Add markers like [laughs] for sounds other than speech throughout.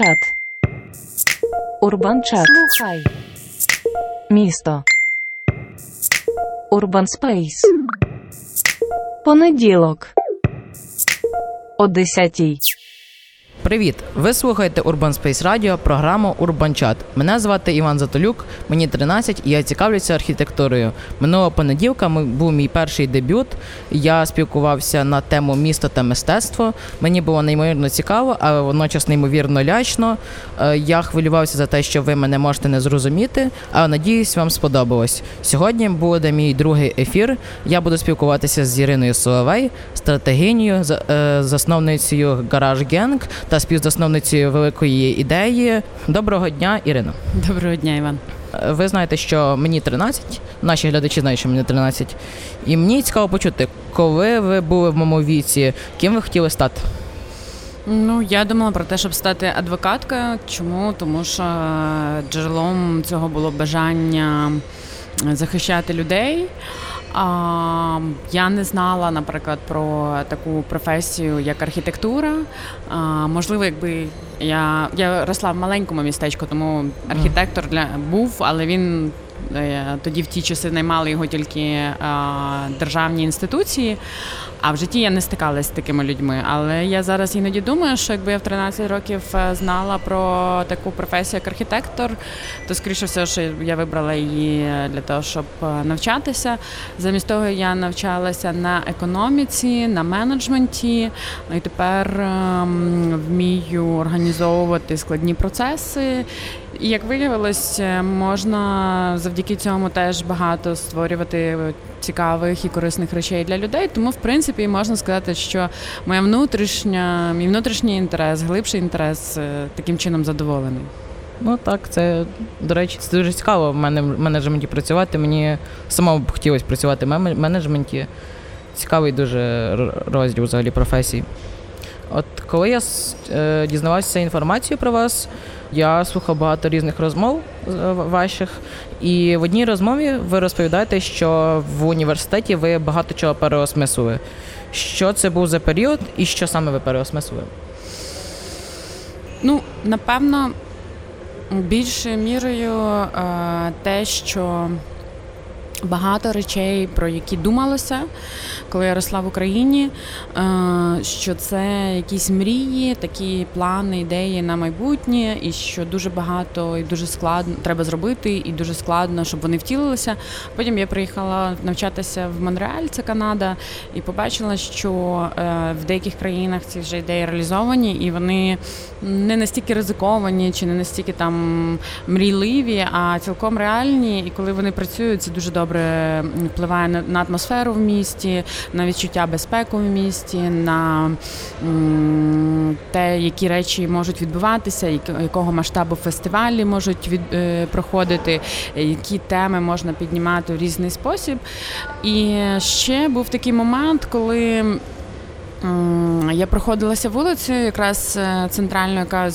Urban Chat. Urban Chat. Слухай. Місто. Urban Space. Понеділок. О 10 Привіт! Ви слухаєте Urban Space Radio, програму Urban Chat. Мене звати Іван Затолюк, мені 13 і я цікавлюся архітектурою. Минулого понеділка був мій перший дебют. Я спілкувався на тему місто та мистецтво. Мені було неймовірно цікаво, а водночас неймовірно лячно. Е, Я хвилювався за те, що ви мене можете не зрозуміти, але надіюсь, вам сподобалось. Сьогодні буде мій другий ефір. Я буду спілкуватися з Іриною Соловей, стратегинею, за- е, засновницею Гараж Генг та співзасновницею великої ідеї. Доброго дня, Ірино. Доброго дня, Іван. Е, Ви знаєте, що мені 13, наші глядачі знають, що мені 13. І мені цікаво почути, коли ви були в моєму віці, ким ви хотіли стати? Ну, я думала про те, щоб стати адвокаткою. Чому? Тому що е, джерелом цього було бажання захищати людей. А, я не знала, наприклад, про таку професію, як архітектура. А, можливо, якби я, я росла в маленькому містечку, тому архітектор для був, але він е, тоді в ті часи наймали його тільки а, державні інституції. А в житті я не стикалася з такими людьми. Але я зараз іноді думаю, що якби я в 13 років е, знала про таку професію, як архітектор, то скоріше все, що я вибрала її для того, щоб е, навчатися. Замість того я навчалася на економіці, на менеджменті. Ну і тепер ем, вмію організовувати складні процеси. І як виявилось, е, можна завдяки цьому теж багато створювати цікавих і корисних речей для людей. Тому, в принципі, можна сказати, що моя внутрішня, мій внутрішній інтерес, глибший інтерес е, таким чином задоволений. Ну так, це, до речі, це дуже цікаво в мене в менеджменті працювати. Мені сама б хотілося працювати в менеджменті. Цікавий дуже розділ взагалі професій. Коли я е, дізнавався інформацію про вас, я слухав багато різних розмов е, ваших. І в одній розмові ви розповідаєте, що в університеті ви багато чого переосмислили. Що це був за період і що саме ви переосмислили? Ну, напевно, більшою мірою е, те, що багато речей, про які думалося, коли я росла в Україні, е, що це якісь мрії, такі плани, ідеї на майбутнє, і що дуже багато і дуже складно треба зробити, і дуже складно, щоб вони втілилися. Потім я приїхала навчатися в Монреаль, це Канада, і побачила, що е, в деяких країнах ці вже ідеї реалізовані, і вони не настільки ризиковані чи не настільки там мрійливі, а цілком реальні. І коли вони працюють, це дуже добре впливає на, на атмосферу в місті, на відчуття безпеки в місті, на те, які речі можуть відбуватися, якого масштабу фестивалі можуть від, е, проходити, які теми можна піднімати в різний спосіб. І ще був такий момент, коли. Я проходилася вулицею, якраз е, центральною, яка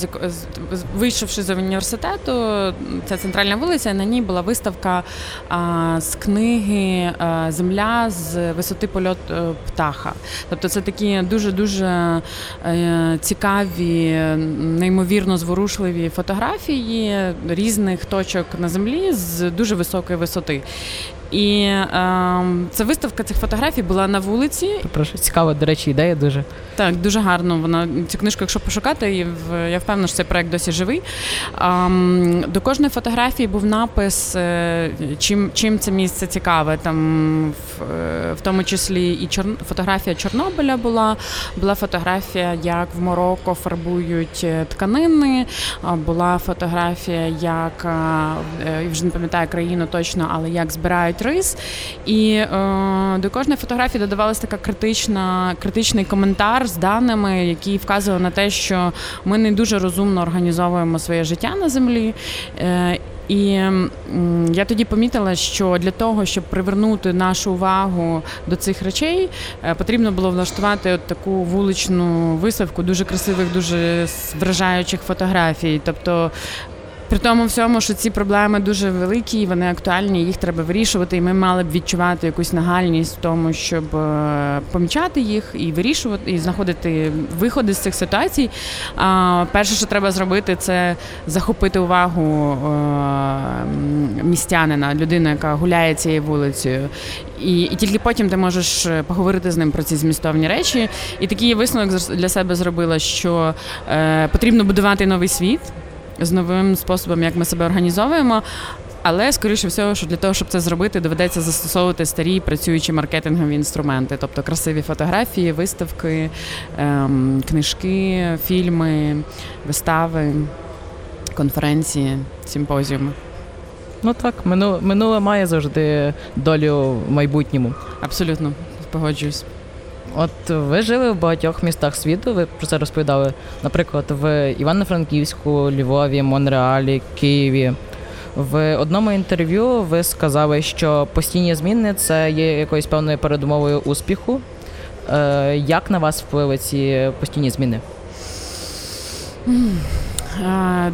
вийшовши з університету, це центральна вулиця, на ній була виставка з книги Земля з висоти польот е, птаха. Тобто це такі дуже дуже е, цікаві, неймовірно зворушливі фотографії різних точок на землі з дуже високої висоти. І е, ця виставка цих фотографій була на вулиці, Прошу, цікава, до речі, ідея дуже. так, дуже гарно. Вона цю книжку, якщо пошукати, і в- я впевнена, що цей проект досі живий. Ам, До кожної фотографії був напис, е, чим, чим це місце цікаве. Там в, е, в тому числі і чор... фотографія Чорнобиля була, була фотографія, як в Марокко фарбують е, тканини. Була фотографія, як е, я вже не пам'ятаю країну точно, але як збирають рис. І е, до кожної фотографії додавалася така критична, критичний коментар з даними, який вказував на те, що ми не дуже розумно організовуємо своє життя на землі. Е, і я тоді помітила, що для того, щоб привернути нашу увагу до цих речей, е, потрібно було влаштувати от таку вуличну виставку дуже красивих, дуже вражаючих фотографій. Тобто При тому всьому, що ці проблеми дуже великі, вони актуальні, їх треба вирішувати, і ми мали б відчувати якусь нагальність в тому, щоб е, помічати їх і вирішувати, і знаходити виходи з цих ситуацій. А перше, що треба зробити, це захопити увагу е, містянина, людини, яка гуляє цією вулицею. І і тільки потім ти можеш е, поговорити з ним про ці змістовні речі. І такий висновок для себе зробила, що е, потрібно будувати новий світ з новим способом, як ми себе організовуємо. Але скоріше всього, що для того, щоб це зробити, доведеться застосовувати старі працюючі маркетингові інструменти, тобто красиві фотографії, виставки, ем, книжки, фільми, вистави, конференції, симпозіуми. Ну так, минуле, минуле має завжди долю в майбутньому. Абсолютно погоджуюсь. От ви жили в багатьох містах світу, ви про це розповідали, наприклад, в Івано-Франківську, Львові, Монреалі, Києві. В одному інтерв'ю ви сказали, що постійні зміни це є якоюсь певною передумовою успіху. Е, Як на вас впливи ці постійні зміни?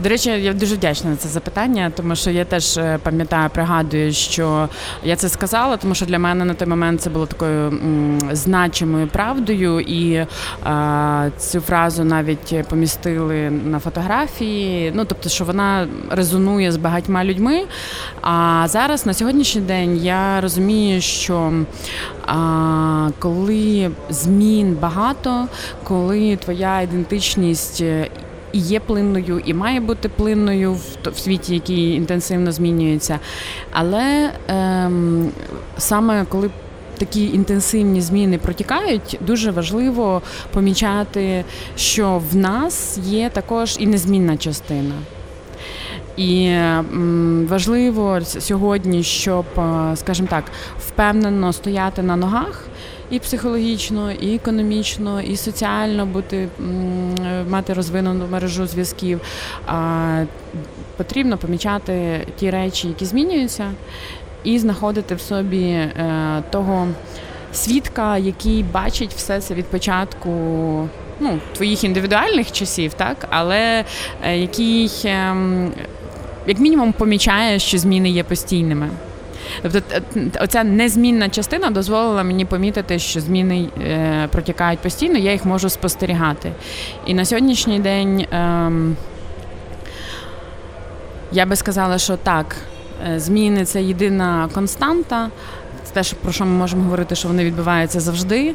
До речі, я дуже вдячна на це запитання, тому що я теж е, пам'ятаю, пригадую, що я це сказала, тому що для мене на той момент це було такою значимою правдою, і цю фразу навіть помістили на фотографії. Ну тобто, що вона резонує з багатьма людьми. А зараз на сьогоднішній день я розумію, що коли змін багато, коли твоя ідентичність і є плинною, і має бути плинною в, в світі, який інтенсивно змінюється. Але ем, саме коли такі інтенсивні зміни протікають, дуже важливо помічати, що в нас є також і незмінна частина. І важливо сьогодні, щоб, е, скажімо так, впевнено стояти на ногах і психологічно, і економічно, і соціально бути мати розвинену мережу зв'язків. А потрібно помічати ті речі, які змінюються, і знаходити в собі е, того свідка, який бачить все це від початку. Ну, твоїх індивідуальних часів, так, але е, який, ем, як мінімум, помічає, що зміни є постійними. Тобто оця незмінна частина дозволила мені помітити, що зміни е, протікають постійно, я їх можу спостерігати. І на сьогоднішній день е, я би сказала, що так, е, зміни це єдина константа. Це те, про що ми можемо говорити, що вони відбуваються завжди.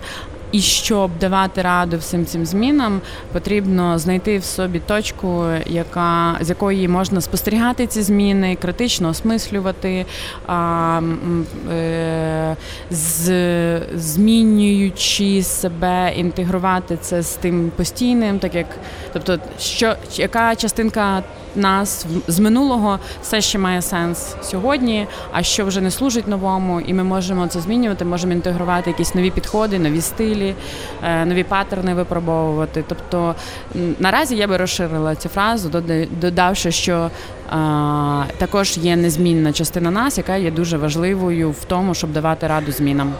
І щоб давати раду всім цим змінам, потрібно знайти в собі точку, яка з якої можна спостерігати ці зміни, критично осмислювати, а, е, з, змінюючи себе, інтегрувати це з тим постійним, так як тобто, що яка частинка нас з минулого все ще має сенс сьогодні, а що вже не служить новому, і ми можемо це змінювати, можемо інтегрувати якісь нові підходи, нові стилі, е, нові паттерни випробовувати. Тобто наразі я би розширила цю фразу, додавши, що а, також є незмінна частина нас, яка є дуже важливою в тому, щоб давати раду змінам.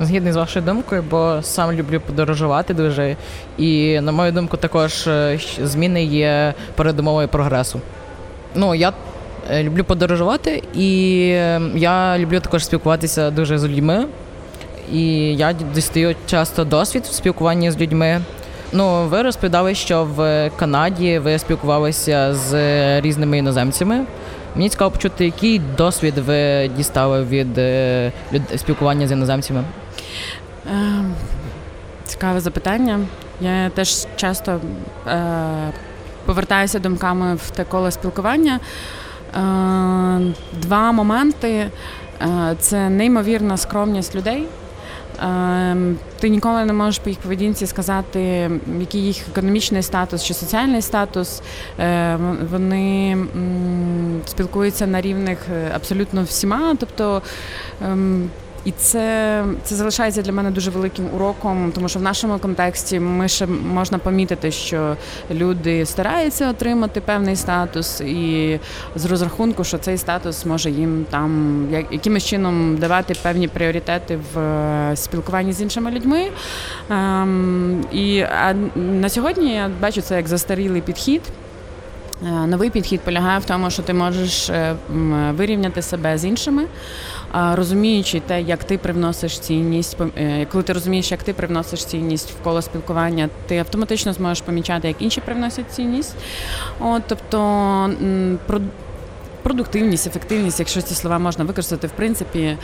Згідний з вашою думкою, бо сам люблю подорожувати дуже. І, на мою думку, також е, зміни є передумовою прогресу. Ну, я е, люблю подорожувати, і ем, я люблю також спілкуватися дуже з людьми. І я дістаю часто досвід в спілкуванні з людьми. Ну, ви розповідали, що в Канаді ви спілкувалися з різними іноземцями. Мені цікаво почути, який досвід ви дістали від е, спілкування з іноземцями? Е, цікаве запитання. Я теж часто е, повертаюся думками в те коло спілкування. Е, Два моменти е, це неймовірна скромність людей. Ем, ти ніколи не можеш по їх поведінці сказати, який їх економічний статус чи соціальний статус. Ем, вони спілкуються на рівних е, абсолютно всіма. Тобто ем, і це це залишається для мене дуже великим уроком, тому що в нашому контексті ми ще можна помітити, що люди стараються отримати певний статус, і з розрахунку, що цей статус може їм там якимось чином давати певні пріоритети в е, спілкуванні з іншими людьми. Ем, і на сьогодні я бачу це як застарілий підхід. Е, Новий підхід полягає в тому, що ти можеш е, вирівняти себе з іншими, розуміючи те, як ти привносиш цінність, е, коли ти розумієш, як ти привносиш цінність в коло спілкування, ти автоматично зможеш помічати, як інші привносять цінність. От, тобто Продуктивність, ефективність, якщо ці слова можна використати, в принципі,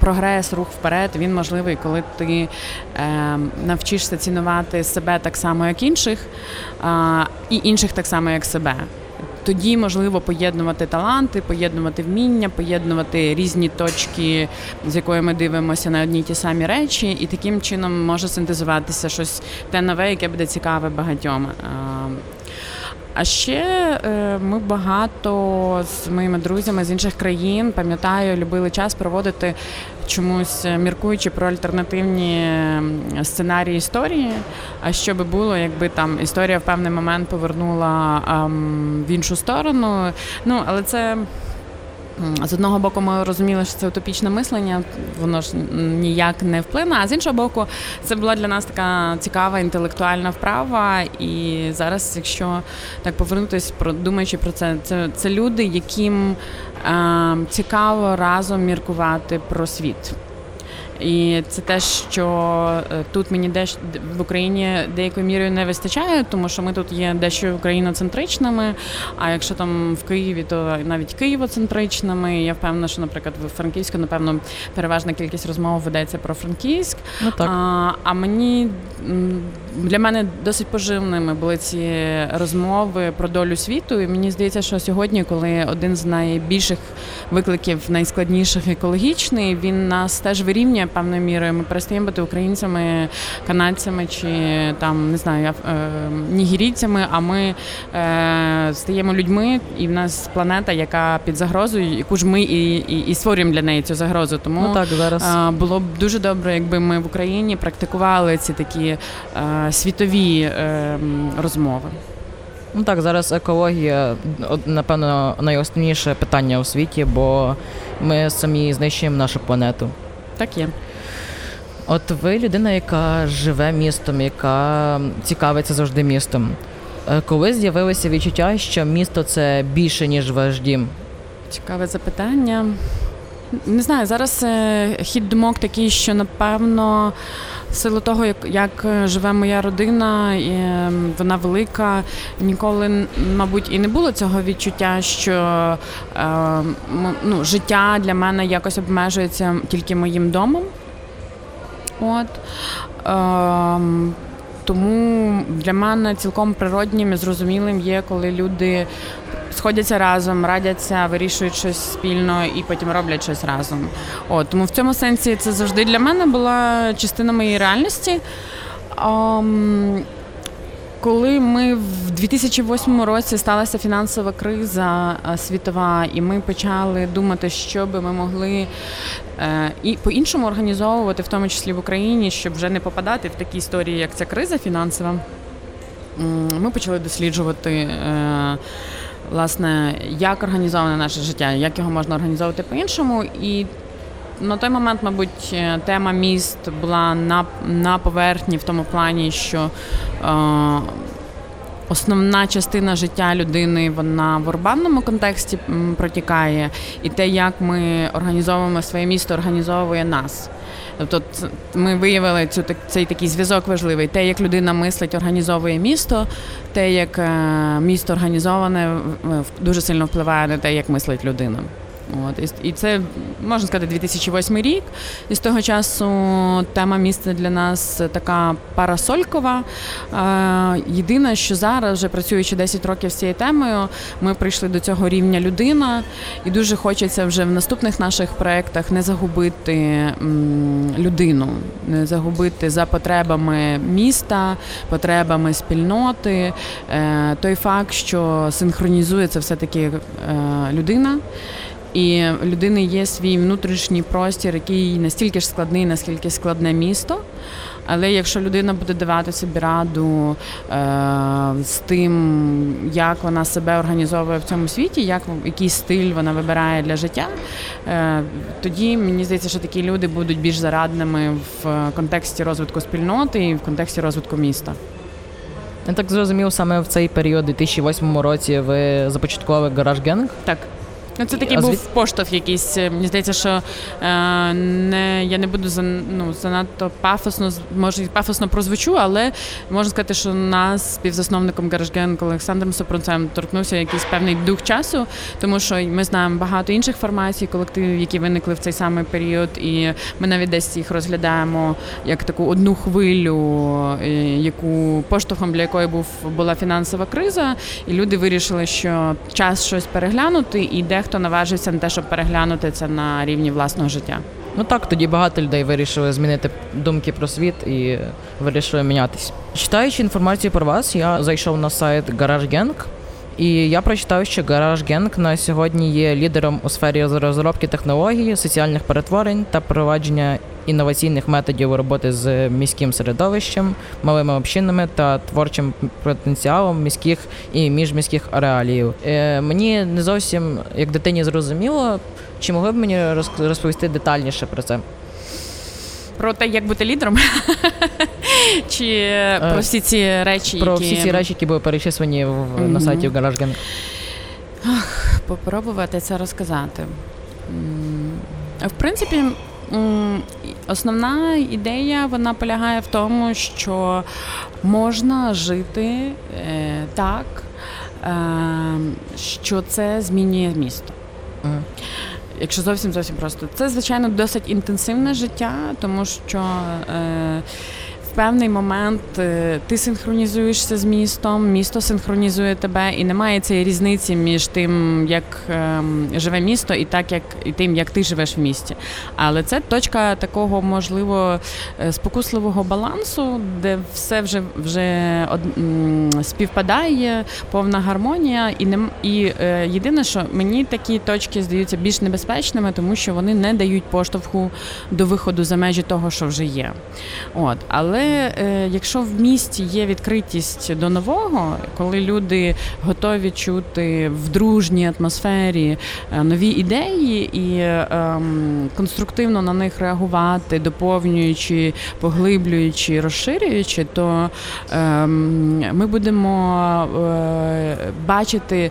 прогрес, рух вперед, він можливий, коли ти ем, навчишся цінувати себе так само, як інших, і інших так само, як себе. Тоді можливо поєднувати таланти, поєднувати вміння, поєднувати різні точки, з якої ми дивимося на одні й ті самі речі, і таким чином може синтезуватися щось те нове, яке буде цікаве багатьом. А ще е, ми багато з моїми друзями з інших країн, пам'ятаю, любили час проводити чомусь е, міркуючи про альтернативні сценарії історії. А що би було, якби там історія в певний момент повернула в іншу сторону. Ну, але це. З одного боку, ми розуміли, що це утопічне мислення, воно ж ніяк не вплине. А з іншого боку, це була для нас така цікава інтелектуальна вправа. І зараз, якщо так повернутися, думаючи про це, це, це люди, яким е, цікаво разом міркувати про світ. І це те, що е, тут мені деш в Україні деякою мірою не вистачає, тому що ми тут є дещо україноцентричними. А якщо там в Києві, то навіть києвоцентричними. Я впевнена, що, наприклад, в Франківську, напевно, переважна кількість розмов ведеться про Франківськ. Ну так. А, а мені для мене досить поживними були ці розмови про долю світу. І мені здається, що сьогодні, коли один з найбільших викликів, найскладніших екологічний, він нас теж вирівнює певною мірою. Ми перестаємо бути українцями, канадцями чи там не знаю, е, нігерійцями. А ми е, стаємо людьми, і в нас планета, яка під загрозою, яку ж ми і, і, і створюємо для неї цю загрозу. Тому Ну так, зараз. а, Було б дуже добре, якби ми в Україні практикували ці такі е, світові е, розмови. Ну так, зараз екологія, напевно, найосновніше питання у світі, бо ми самі знищуємо нашу планету. Так є. От ви людина, яка живе містом, яка цікавиться завжди містом. Е, Коли з'явилося відчуття, що місто це більше, ніж ваш дім? Цікаве запитання. Не знаю, зараз е, хід думок такий, що напевно. В силу того, як, як е, живе моя родина, і, е, вона велика. Ніколи, мабуть, і не було цього відчуття, що е, ну, життя для мене якось обмежується тільки моїм домом. От. Ем, тому для мене цілком природнім і зрозумілим є, коли люди сходяться разом, радяться, вирішують щось спільно і потім роблять щось разом. От, тому в цьому сенсі це завжди для мене була частина моєї реальності. Ем, коли ми в 2008 році сталася фінансова криза е, світова, і ми почали думати, що би ми могли е, і по-іншому організовувати, в тому числі в Україні, щоб вже не попадати в такі історії, як ця криза фінансова, ми почали досліджувати. Власне, як організоване наше життя, як його можна організовувати по-іншому. І на той момент, мабуть, е, тема міст була на, на поверхні в тому плані, що е, основна частина життя людини вона в урбанному контексті протікає, і те, як ми організовуємо своє місто, організовує нас. Тобто ми виявили цю цей такий зв'язок важливий. Те, як людина мислить, організовує місто, те, як е, місто організоване, дуже сильно впливає на те, як мислить людина. От і це можна сказати 2008 рік. І з того часу тема міста для нас така парасолькова. Єдине, що зараз, вже працюючи 10 років з цією темою, ми прийшли до цього рівня людина, і дуже хочеться вже в наступних наших проєктах не загубити людину, не загубити за потребами міста, потребами спільноти. Е, Той факт, що синхронізується все-таки е, людина. І в людини є свій внутрішній простір, який настільки ж складний, наскільки складне місто. Але якщо людина буде давати собі раду е, з тим, як вона себе організовує в цьому світі, як який стиль вона вибирає для життя, е, тоді мені здається, що такі люди будуть більш зарадними в контексті розвитку спільноти і в контексті розвитку міста. Я так зрозумів, саме в цей період, у 2008 році, ви започаткували гараж генг. Так. Ну, це такий був поштовх якийсь. е, Мені здається, що е, не, я не буду зан, ну, занадто пафосно, може пафосно прозвучу, але можна сказати, що нас співзасновником GarageGang Олександром Сопронцем торкнувся якийсь певний дух часу, тому що ми знаємо багато інших формацій, колективів, які виникли в цей самий період, і ми навіть десь їх розглядаємо як таку одну хвилю, е, яку поштовхом для якої був була фінансова криза, і люди вирішили, що час щось переглянути, і дехто наважився на те, щоб переглянути це на рівні власного життя. Ну так, тоді багато людей вирішили змінити думки про світ і вирішили мінятись. Читаючи інформацію про вас, я зайшов на сайт GarageGang, і я прочитав, що GarageGang на сьогодні є лідером у сфері розробки технологій, соціальних перетворень та провадження інноваційних методів роботи з міським середовищем, малими общинами та творчим потенціалом міських і міжміських ареалів. Е, мені не зовсім як дитині зрозуміло, чи могли б мені роз- розповісти детальніше про це? Про те, як бути лідером, [laughs] чи про всі ці речі, Про які всі ці речі, які були перечислені в, на сайті GarageGang. попробувати це розказати. В принципі, основна ідея вона полягає в тому, що можна жити е, так, е, що це змінює місто. Мгм. Якщо зовсім зовсім просто, це звичайно досить інтенсивне життя, тому що е, певний момент е, ти синхронізуєшся з містом, місто синхронізує тебе, і немає цієї різниці між тим, як е, живе місто, і так як і тим, як ти живеш в місті. Але це точка такого можливо е, спокусливого балансу, де все вже вже співпадає, повна гармонія, і нем і е, єдине, що мені такі точки здаються більш небезпечними, тому що вони не дають поштовху до виходу за межі того, що вже є. От, але е, якщо в місті є відкритість до нового, коли люди готові чути в дружній атмосфері е, нові ідеї і ем, конструктивно на них реагувати, доповнюючи, поглиблюючи, розширюючи, то ем, ми будемо е, бачити,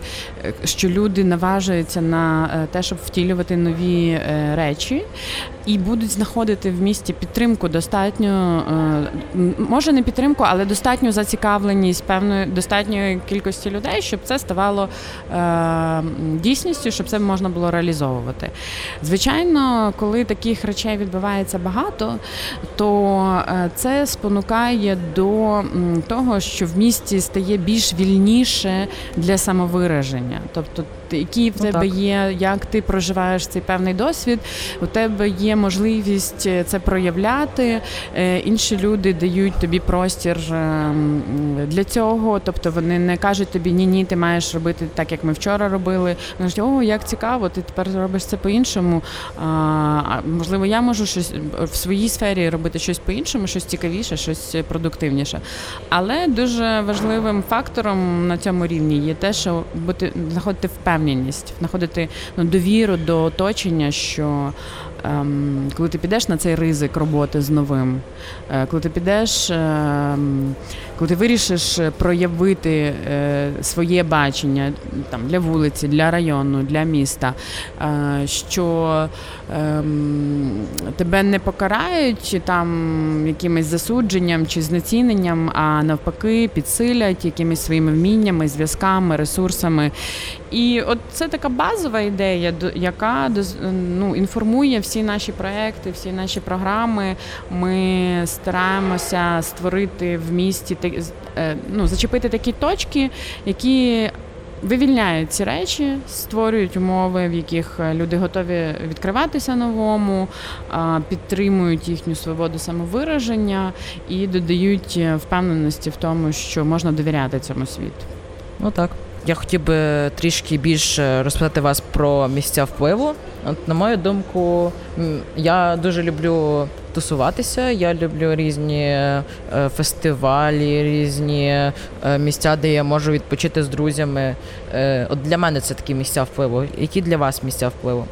що люди наважуються на е, те, щоб втілювати нові е, речі. І будуть знаходити в місті підтримку достатньо, е, може не підтримку, але достатню зацікавленість певної достатньої кількості людей, щоб це ставало дійсністю, щоб це можна було реалізовувати. Звичайно, коли таких речей відбувається багато, то це спонукає до того, що в місті стає більш вільніше для самовираження. Тобто, які в Ну, тебе так. є, як ти проживаєш цей певний досвід, у тебе є можливість е, це проявляти. е, Інші люди дають тобі простір е, для цього. Тобто вони не кажуть тобі ні, ні, ти маєш робити так, як ми вчора робили. Вони кажуть, о, як цікаво, ти тепер робиш це по-іншому. А, а, можливо, я можу щось в своїй сфері робити щось по-іншому, щось цікавіше, щось продуктивніше. Але дуже важливим фактором на цьому рівні є те, що бути знаходити впевненість, знаходити ну, довіру до оточення, що коли ти підеш на цей ризик роботи з новим, е, коли ти підеш, ем, коли ти вирішиш проявити е, своє бачення там для вулиці, для району, для міста, е, що ем, тебе не покарають там якимось засудженням чи знеціненням, а навпаки підсилять якимись своїми вміннями, зв'язками, ресурсами. І от це така базова ідея, яка ну, інформує всі наші проекти, всі наші програми. Ми стараємося створити в місті е, ну, зачепити такі точки, які вивільняють ці речі, створюють умови, в яких е, люди готові відкриватися новому, підтримують їхню свободу самовираження і додають е, впевненості в тому, що можна довіряти цьому світу. Ну так. Я хотів би трішки більше розпитати вас про місця впливу. От, на мою думку, я дуже люблю тусуватися. Я люблю різні е, фестивалі, різні е, місця, де я можу відпочити з друзями. Е, От для мене це такі місця впливу. Які для вас місця впливу?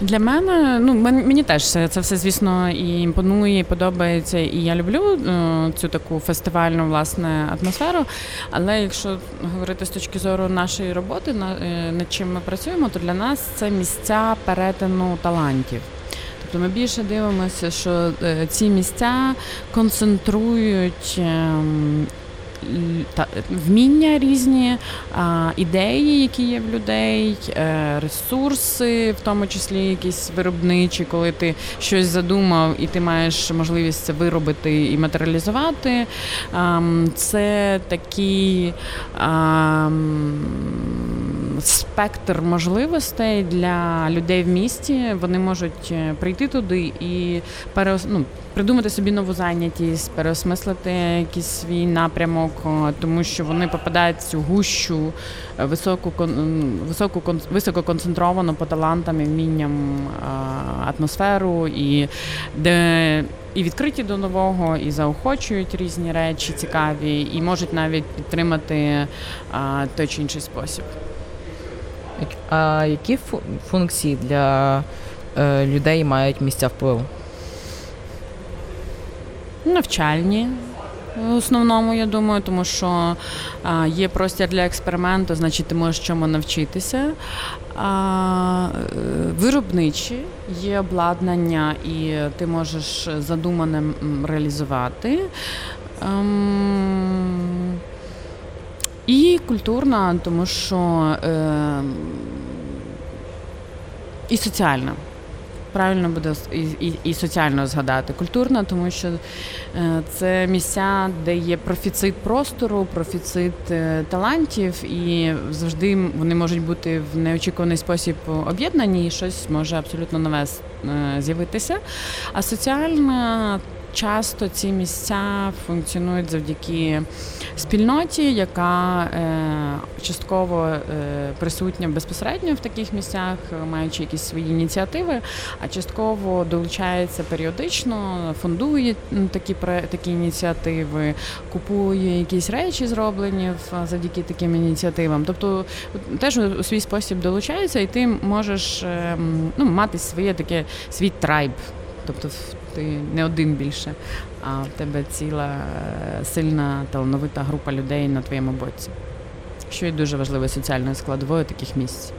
Для мене, ну мен- мені теж це, все, звісно, і імпонує, і подобається, і я люблю е, цю таку фестивальну власне атмосферу. Але якщо говорити з точки зору нашої роботи, е, над чим ми працюємо, то для нас це місця перетину талантів. Тобто ми більше дивимося, що е, ці місця концентрують ем, вміння різні, ідеї, які є в людей, е, ресурси, в тому числі якісь виробничі, коли ти щось задумав і ти маєш можливість це виробити і матеріалізувати. Це такі. Спектр можливостей для людей в місті. Вони можуть е, прийти туди і переос... ну, придумати собі нову зайнятість, переосмислити якийсь свій напрямок, тому що вони попадають в цю гущу е, високу високу висококонцентровану по талантам і вмінням атмосферу, і де і відкриті до нового, і заохочують різні речі цікаві, і можуть навіть підтримати а, той чи інший спосіб. А які функції для е, людей мають місця впливу? Навчальні. В основному, я думаю, тому що а, є простір для експерименту, значить ти можеш чому навчитися. А, е, виробничі є обладнання, і ти можеш задумане м, реалізувати. Ем, і культурна, тому що е, і соціальна. Правильно буде і, і, і соціально згадати. Культурна, тому що е, це місця, де є профіцит простору, профіцит е, талантів, і завжди вони можуть бути в неочікуваний спосіб об'єднані, і щось може абсолютно нове е, з'явитися. А соціальна часто ці місця функціонують завдяки спільноті, яка е, частково е, присутня безпосередньо в таких місцях, маючи якісь свої ініціативи, а частково долучається періодично, фондує такі такі ініціативи, купує якісь речі, зроблені завдяки таким ініціативам. Тобто теж у свій спосіб долучається, і ти можеш е, ну, мати своє таке свій трайб. Тобто ти не один більше, а в тебе ціла е, сильна талановита група людей на твоєму боці. Що є дуже важливою соціальною складовою таких місць.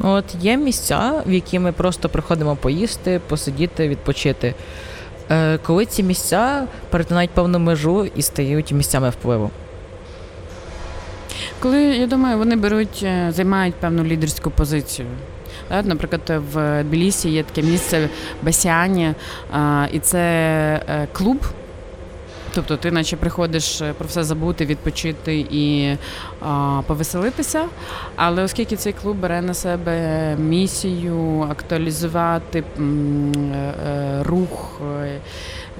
От є місця, в які ми просто приходимо поїсти, посидіти, відпочити. Е, коли ці місця перетинають певну межу і стають місцями впливу. Коли я думаю, вони беруть, е, займають певну лідерську позицію. Наприклад, в Тбілісі є таке місце Басіані, і це е, клуб. Тобто ти наче приходиш е, про все забути, відпочити і а, повеселитися. Але оскільки цей клуб бере на себе місію актуалізувати м, е, рух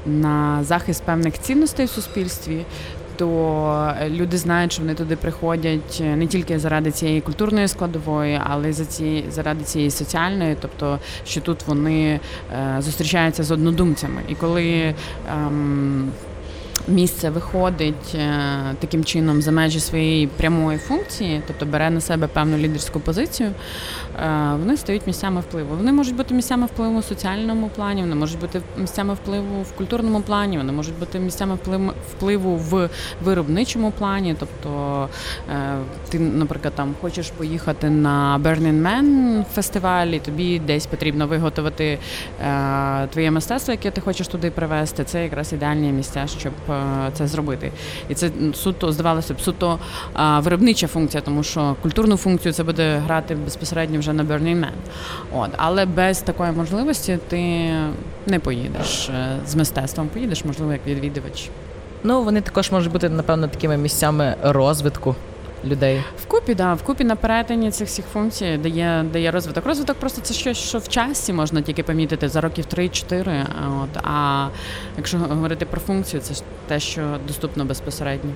на захист певних цінностей в суспільстві, то люди знають, що вони туди приходять не тільки заради цієї культурної складової, але й за ці заради цієї соціальної, тобто що тут вони е, зустрічаються з однодумцями. І коли ем, місце виходить е, таким чином за межі своєї прямої функції, тобто бере на себе певну лідерську позицію, е, вони стають місцями впливу. Вони можуть бути місцями впливу в соціальному плані, вони можуть бути місцями впливу в культурному плані, вони можуть бути місцями впливу, в виробничому плані. Тобто е, ти, наприклад, там хочеш поїхати на Burning Man фестиваль, і тобі десь потрібно виготовити твоє мистецтво, яке ти хочеш туди привезти. Це якраз ідеальні місця, щоб це зробити. І це суто здавалося б суто е, виробнича функція, тому що культурну функцію це буде грати безпосередньо вже на Burning Man. От, але без такої можливості ти не поїдеш е, з мистецтвом. Поїдеш, можливо, як відвідувач. Ну, вони також можуть бути, напевно, такими місцями розвитку людей. Вкупі, да, вкупі на перетині цих всіх функцій дає, дає розвиток. Розвиток просто це щось, що в часі можна тільки помітити за років 3-4. а От, а якщо говорити про функцію, це те, що доступно безпосередньо.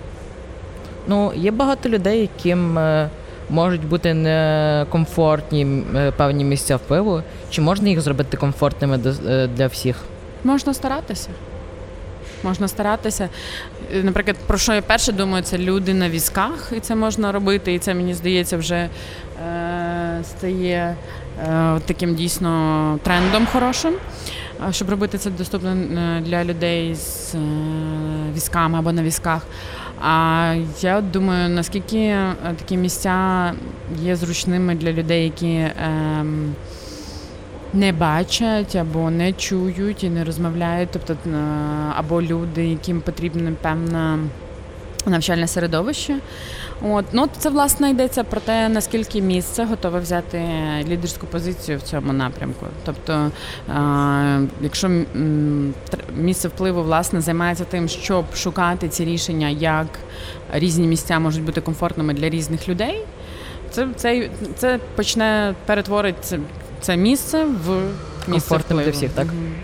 Ну, є багато людей, яким е, можуть бути некомфортні е, певні місця впливу. Чи можна їх зробити комфортними е, для всіх? Можна старатися. Можна старатися. Е, Наприклад, про що я перше думаю, це люди на візках, і це можна робити, і це мені здається вже е, стає е, таким дійсно трендом хорошим, е, щоб робити це доступно е, для людей з е, візками або на візках. А я думаю, наскільки е, такі місця є зручними для людей, які ем, не бачать або не чують і не розмовляють, тобто е, або люди, яким потрібна певна навчальне середовище. От ну це власне йдеться про те, наскільки місце готове взяти лідерську позицію в цьому напрямку. Тобто, е, якщо місце впливу власне займається тим, щоб шукати ці рішення, як різні місця можуть бути комфортними для різних людей, це, це, це почне перетворити це, це місце в місце Комфортним для всіх, так? Мгм.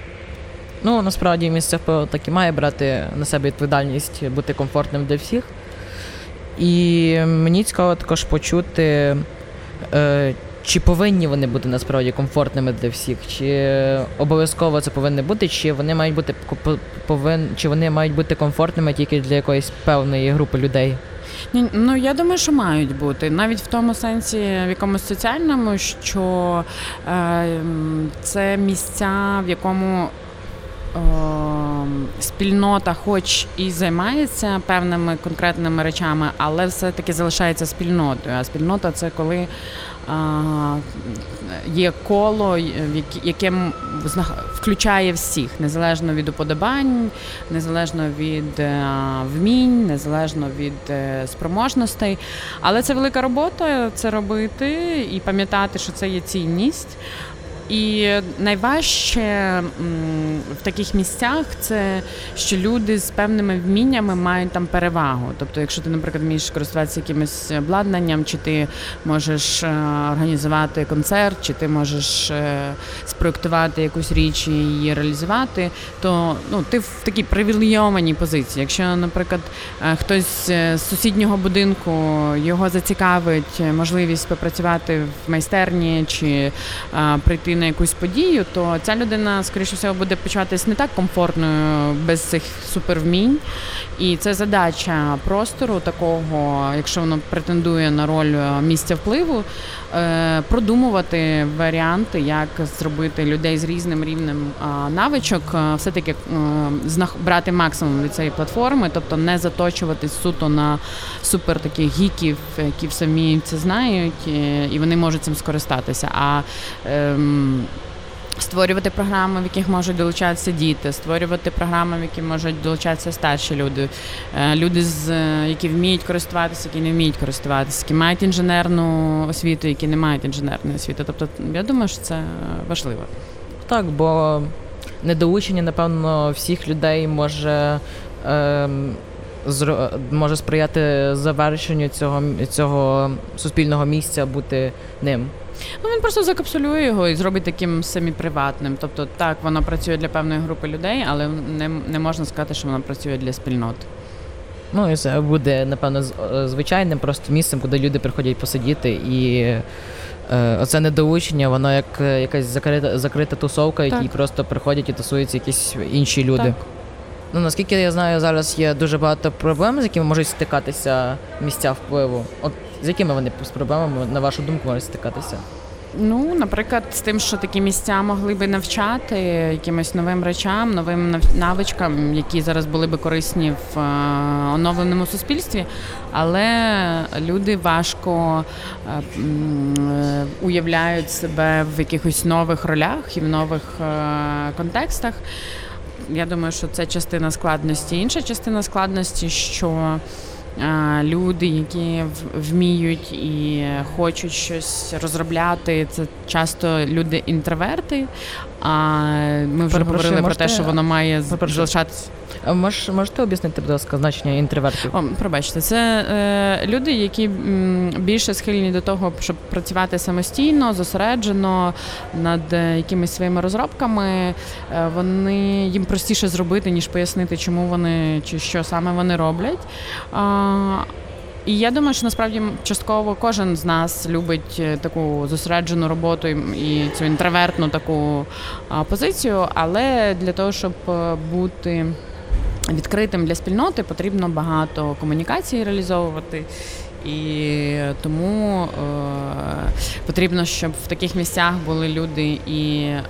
Ну, насправді місце впливу так і має брати на себе відповідальність бути комфортним для всіх. І мені цікаво також почути, е, чи повинні вони бути насправді комфортними для всіх, чи обов'язково це повинно бути, чи вони мають бути повин, чи вони мають бути комфортними тільки для якоїсь певної групи людей. Ну я думаю, що мають бути навіть в тому сенсі, в якомусь соціальному, що е, це місця, в якому. Спільнота, хоч і займається певними конкретними речами, але все-таки залишається спільнотою. А спільнота це коли є коло, яке- включає всіх, незалежно від уподобань, незалежно від е, вмінь, незалежно від е, спроможностей. Але це велика робота це робити і пам'ятати, що це є цінність. І найважче в таких місцях це що люди з певними вміннями мають там перевагу. Тобто, якщо ти, наприклад, вмієш користуватися якимось обладнанням, чи ти можеш е, організувати концерт, чи ти можеш е, спроектувати якусь річ і її реалізувати, то ну ти в такій привілейованій позиції. Якщо, наприклад, е, хтось з сусіднього будинку його зацікавить можливість попрацювати в майстерні чи прийти на якусь подію, то ця людина, скоріше всього, буде почуватись не так комфортною без цих супервмінь. І це задача простору такого, якщо воно претендує на роль е, місця впливу, е, продумувати варіанти, як зробити людей з різним рівнем навичок, е, все-таки брати максимум від цієї платформи, тобто не заточуватись суто на супер таких гіків, які вміють, це знають, і вони можуть цим скористатися. А ем, Створювати програми, в яких можуть долучатися діти, створювати програми, в які можуть долучатися старші люди, е, люди, з, е, які вміють користуватися, які не вміють користуватися, які мають інженерну освіту, які не мають інженерної освіти. Тобто, я думаю, що це важливо. Так, бо недоучення, напевно, всіх людей може, ем, може сприяти завершенню цього, цього суспільного місця бути ним. Ну він просто закапсулює його і зробить таким семіприватним. Тобто, так, воно працює для певної групи людей, але не, не можна сказати, що воно працює для спільнот. Ну і це буде, напевно, е, звичайним просто місцем, куди люди приходять посидіти і. е, Оце недоучення, воно як е, якась закрита, закрита тусовка, які просто приходять і тусуються якісь інші люди. Так. Ну наскільки я знаю, зараз є дуже багато проблем, з якими можуть стикатися місця впливу. От з якими вони з проблемами, на вашу думку, можуть стикатися? Ну, наприклад, з тим, що такі місця могли би навчати якимось новим речам, новим нав- навичкам, які зараз були би корисні в е, оновленому суспільстві, але люди важко е, уявляють себе в якихось нових ролях і в нових е, контекстах. Я думаю, що це частина складності. Інша частина складності, що люди, які вміють і хочуть щось розробляти, це часто люди інтроверти. А ми вже Перепрошую, говорили про те, що воно має Перепрошую. залишатися. Мож, можете об'яснити, будь ласка, значення інтровертів? О, пробачте, це е, люди, які м, більше схильні до того, щоб працювати самостійно, зосереджено над е, якимись своїми розробками. Е, вони їм простіше зробити, ніж пояснити, чому вони чи що саме вони роблять. А, і я думаю, що насправді частково кожен з нас любить е, таку зосереджену роботу і, і цю інтровертну таку позицію, але для того, щоб е, бути відкритим для спільноти, потрібно багато комунікації реалізовувати. І тому е, потрібно, щоб в таких місцях були люди і е,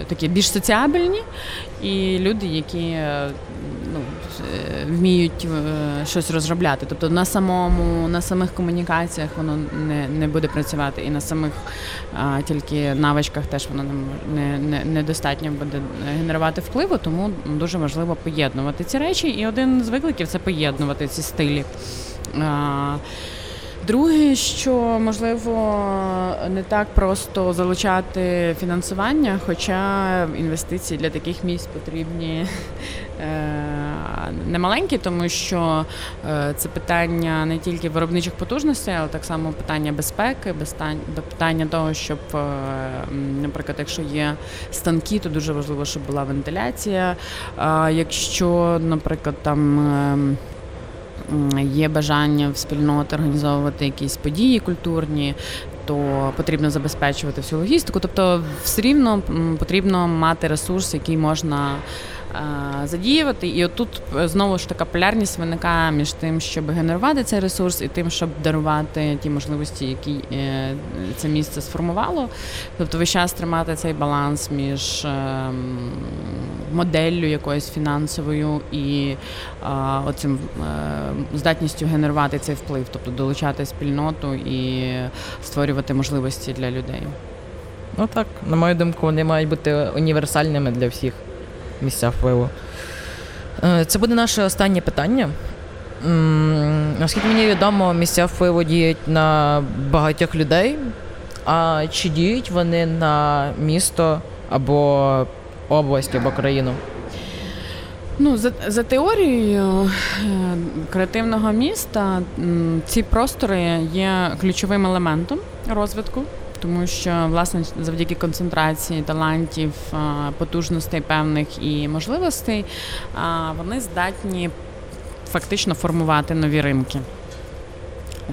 е, такі більш соціабельні, і люди, які е, ну, е, вміють е, щось розробляти. Тобто на самому, на самих комунікаціях воно не, не буде працювати, і на самих а, тільки навичках теж воно не, не, не, недостатньо буде генерувати впливу, тому дуже важливо поєднувати ці речі. І один з викликів це поєднувати ці стилі. А, Друге, що можливо не так просто залучати фінансування, хоча інвестиції для таких місць потрібні е, немаленькі, тому що е, це питання не тільки виробничих потужностей, але так само питання безпеки, питання того, щоб, е, наприклад, якщо є станки, то дуже важливо, щоб була вентиляція. Якщо, наприклад, там. ем, є бажання в спільноти організовувати якісь події культурні, то потрібно забезпечувати всю логістику. Тобто, все рівно потрібно мати ресурс, який можна. Е, Задіювати, і отут е, знову ж така полярність виникає між тим, щоб генерувати цей ресурс, і тим, щоб дарувати ті можливості, які е, це місце сформувало. Тобто весь час тримати цей баланс між ем, моделлю якоюсь фінансовою і оцим здатністю генерувати цей вплив, тобто долучати спільноту і створювати можливості для людей. Ну так, на мою думку, вони мають бути універсальними для всіх місця впливу. Е, Це буде наше останнє питання. Наскільки мені відомо, місця впливу діють на багатьох людей. А чи діють вони на місто або область, або країну? Ну, за, за теорією е, креативного міста, ці простори є ключовим елементом розвитку. Тому що власне завдяки концентрації талантів, е, потужностей певних і можливостей, е, вони здатні фактично формувати нові ринки.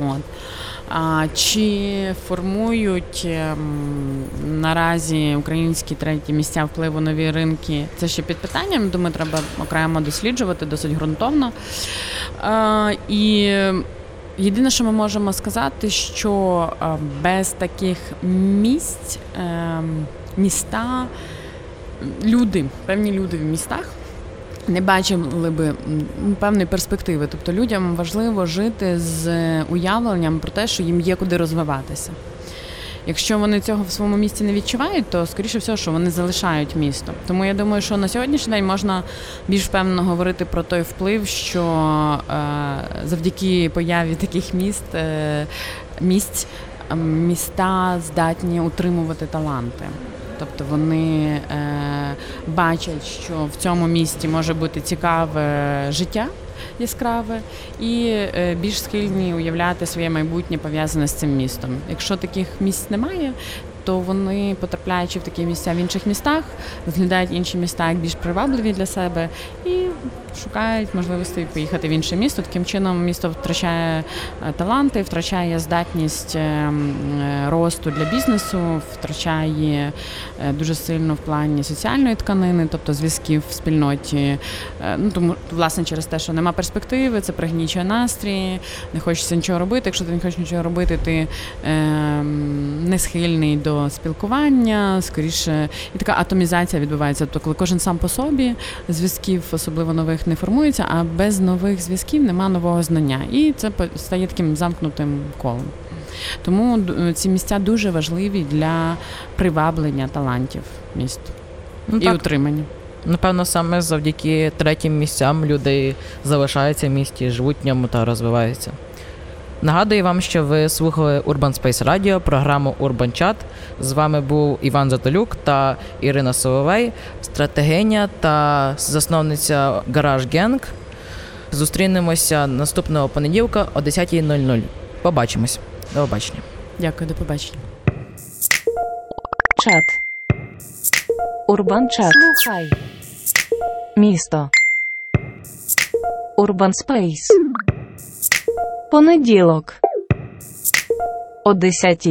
От. А, чи формують ем, наразі українські треті місця впливу нові ринки? Це ще під питанням. Думаю, треба окремо досліджувати досить ґрунтовно. А, і єдине, що ми можемо сказати, що без таких місць ем, міста, люди, певні люди в містах не бачили би певної перспективи. Тобто людям важливо жити з уявленням про те, що їм є куди розвиватися. Якщо вони цього в своєму місті не відчувають, то скоріше всього, що вони залишають місто. Тому я думаю, що на сьогоднішній день можна більш впевнено говорити про той вплив, що е, завдяки появі таких міст е, місць е, міста здатні утримувати таланти. Тобто вони е, бачать, що в цьому місті може бути цікаве життя яскраве, і е, більш схильні уявляти своє майбутнє пов'язане з цим містом. Якщо таких місць немає, то вони, потрапляючи в такі місця в інших містах, розглядають інші міста як більш привабливі для себе і шукають можливості поїхати в інше місто. Таким чином місто втрачає е, таланти, втрачає здатність е, е, росту для бізнесу, втрачає дуже сильно в плані соціальної тканини, тобто зв'язків в спільноті. Ну тому власне через те, що нема перспективи, це пригнічує настрій, не хочеться нічого робити. Якщо ти не хочеш нічого робити, ти не схильний до спілкування, скоріше, і така атомізація відбувається. Тобто, коли кожен сам по собі зв'язків, особливо нових, не формується, а без нових зв'язків нема нового знання. І це стає таким замкнутим колом. Тому ці місця дуже важливі для приваблення талантів міст Ну, і так, утримання. напевно, саме завдяки третім місцям люди залишаються в місті, живуть в ньому та розвиваються. Нагадую вам, що ви слухали Urban Space Radio, програму Urban Chat. З вами був Іван Затолюк та Ірина Соловей, стратегиня та засновниця Гараж Генг. Зустрінемося наступного понеділка о 10.00. Побачимось. До побачення. Дякую, до побачення. Чат. Урбан чат. Слухай. Місто. Урбан Спейс. Понеділок. О 10.